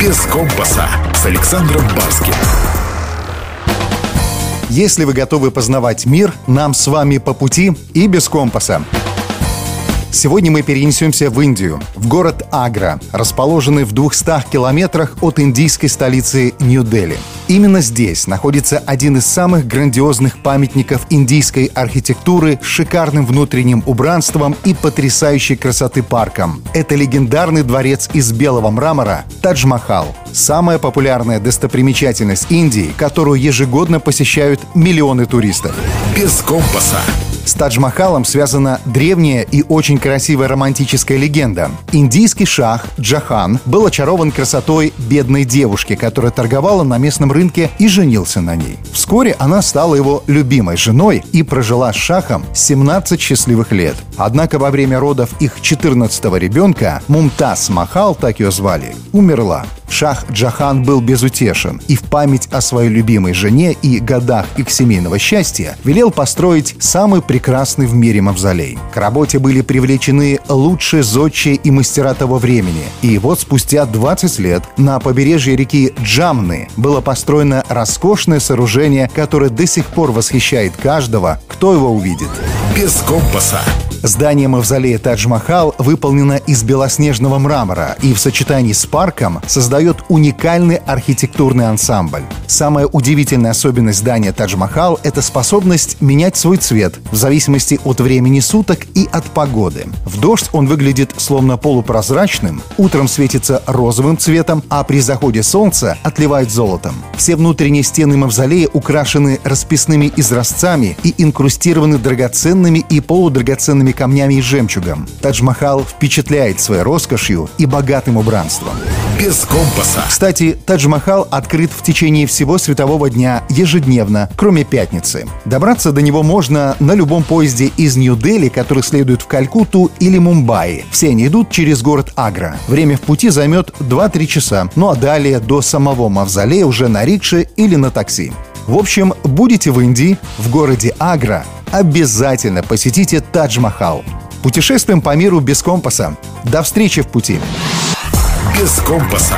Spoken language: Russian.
«Без компаса» с Александром Барским. Если вы готовы познавать мир, нам с вами по пути и без компаса. Сегодня мы перенесемся в Индию, в город Агра, расположенный в 200 километрах от индийской столицы Нью-Дели. Именно здесь находится один из самых грандиозных памятников индийской архитектуры с шикарным внутренним убранством и потрясающей красоты парком. Это легендарный дворец из белого мрамора Тадж-Махал. Самая популярная достопримечательность Индии, которую ежегодно посещают миллионы туристов. Без компаса. С Тадж-Махалом связана древняя и очень красивая романтическая легенда. Индийский шах Джахан был очарован красотой бедной девушки, которая торговала на местном рынке и женился на ней. Вскоре она стала его любимой женой и прожила с шахом 17 счастливых лет. Однако во время родов их 14-го ребенка, Мумтаз Махал, так ее звали, умерла. Шах Джахан был безутешен и в память о своей любимой жене и годах их семейного счастья велел построить самый прекрасный в мире мавзолей. К работе были привлечены лучшие зодчие и мастера того времени. И вот спустя 20 лет на побережье реки Джамны было построено роскошное сооружение, которое до сих пор восхищает каждого, кто его увидит. Без компаса. Здание мавзолея Тадж-Махал выполнено из белоснежного мрамора и в сочетании с парком создает уникальный архитектурный ансамбль. Самая удивительная особенность здания Тадж-Махал – это способность менять свой цвет в зависимости от времени суток и от погоды. В дождь он выглядит словно полупрозрачным, утром светится розовым цветом, а при заходе солнца отливает золотом. Все внутренние стены мавзолея украшены расписными изразцами и инкрустированы драгоценными и полудрагоценными драгоценными камнями и жемчугом. Тадж-Махал впечатляет своей роскошью и богатым убранством. Без компаса. Кстати, Тадж-Махал открыт в течение всего светового дня ежедневно, кроме пятницы. Добраться до него можно на любом поезде из Нью-Дели, который следует в Калькутту или Мумбаи. Все они идут через город Агра. Время в пути займет 2-3 часа. Ну а далее до самого мавзолея уже на рикше или на такси. В общем, будете в Индии, в городе Агра, обязательно посетите Тадж-Махал. Путешествуем по миру без компаса. До встречи в пути. Без компаса.